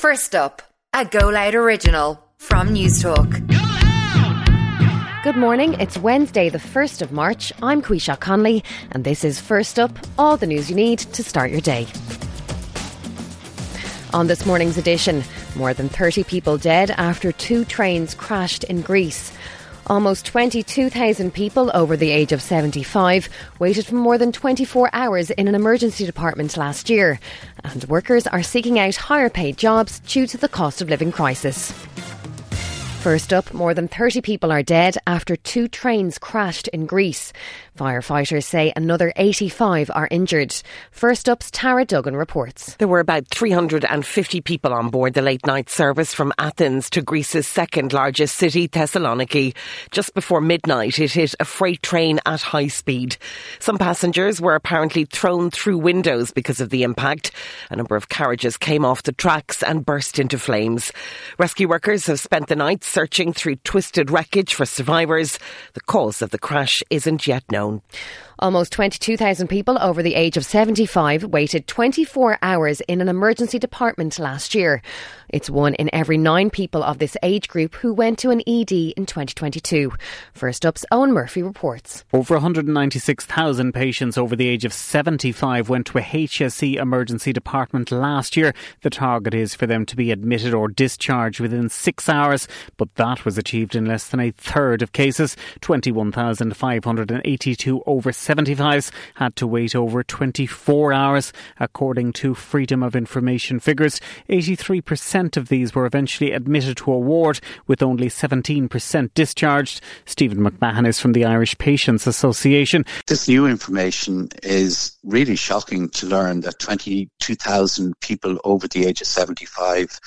First up, a Go Loud original from Newstalk. Good morning. It's Wednesday, the 1st of March. I'm Quisha Conley, and this is First Up, all the news you need to start your day. On this morning's edition, more than 30 people dead after two trains crashed in Greece. Almost 22,000 people over the age of 75 waited for more than 24 hours in an emergency department last year, and workers are seeking out higher paid jobs due to the cost of living crisis. First up, more than 30 people are dead after two trains crashed in Greece. Firefighters say another 85 are injured. First up's Tara Duggan reports. There were about 350 people on board the late night service from Athens to Greece's second largest city, Thessaloniki. Just before midnight, it hit a freight train at high speed. Some passengers were apparently thrown through windows because of the impact. A number of carriages came off the tracks and burst into flames. Rescue workers have spent the night searching through twisted wreckage for survivors. The cause of the crash isn't yet known. Almost 22,000 people over the age of 75 waited 24 hours in an emergency department last year. It's one in every nine people of this age group who went to an ED in 2022. First up's Owen Murphy reports. Over 196,000 patients over the age of 75 went to a HSE emergency department last year. The target is for them to be admitted or discharged within six hours, but that was achieved in less than a third of cases. 21,582 over 75s had to wait over 24 hours, according to Freedom of Information figures. 83% of these were eventually admitted to a ward, with only 17% discharged. Stephen McMahon is from the Irish Patients Association. This new information is really shocking to learn that 22,000 people over the age of 75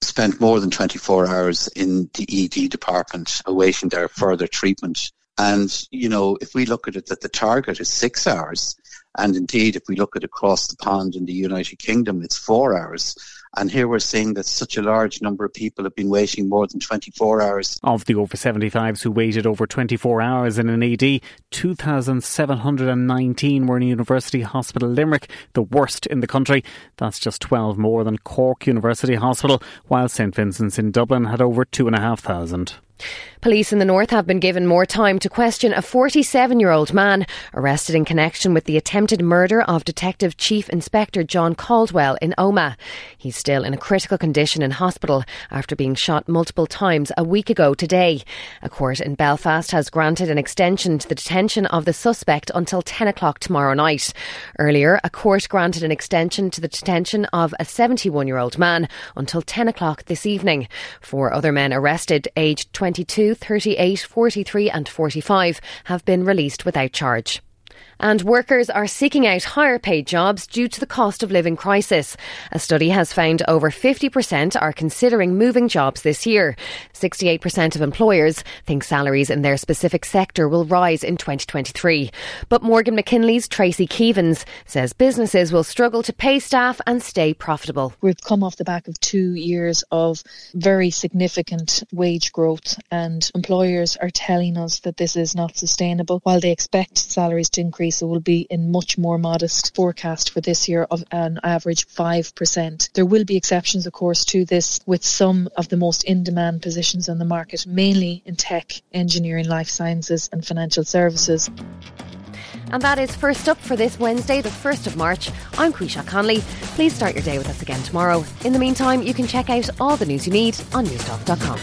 spent more than 24 hours in the ED department awaiting their further treatment. And, you know, if we look at it that the target is six hours, and indeed, if we look at across the pond in the United Kingdom, it's four hours. And here we're seeing that such a large number of people have been waiting more than 24 hours. Of the over 75s who waited over 24 hours in an ED, 2,719 were in University Hospital Limerick, the worst in the country. That's just 12 more than Cork University Hospital, while St Vincent's in Dublin had over 2,500. Police in the north have been given more time to question a 47 year old man arrested in connection with the attempted murder of Detective Chief Inspector John Caldwell in Omagh. He's still in a critical condition in hospital after being shot multiple times a week ago today. A court in Belfast has granted an extension to the detention of the suspect until 10 o'clock tomorrow night. Earlier, a court granted an extension to the detention of a 71 year old man until 10 o'clock this evening. Four other men arrested, aged 22, 38, 43, and 45, have been released without charge and workers are seeking out higher paid jobs due to the cost of living crisis. A study has found over 50% are considering moving jobs this year. 68% of employers think salaries in their specific sector will rise in 2023. But Morgan McKinley's Trayc Keevans says businesses will struggle to pay staff and stay profitable. We've come off the back of two years of very significant wage growth and employers are telling us that this is not sustainable. While they expect salaries to increase, it will be in much more modest forecast for this year of an average 5%. There will be exceptions, of course, to this with some of the most in-demand positions on the market, mainly in tech, engineering, life sciences and financial services. And that is first up for this Wednesday, the 1st of March. I'm Quisha Conley. Please start your day with us again tomorrow. In the meantime, you can check out all the news you need on newstalk.com.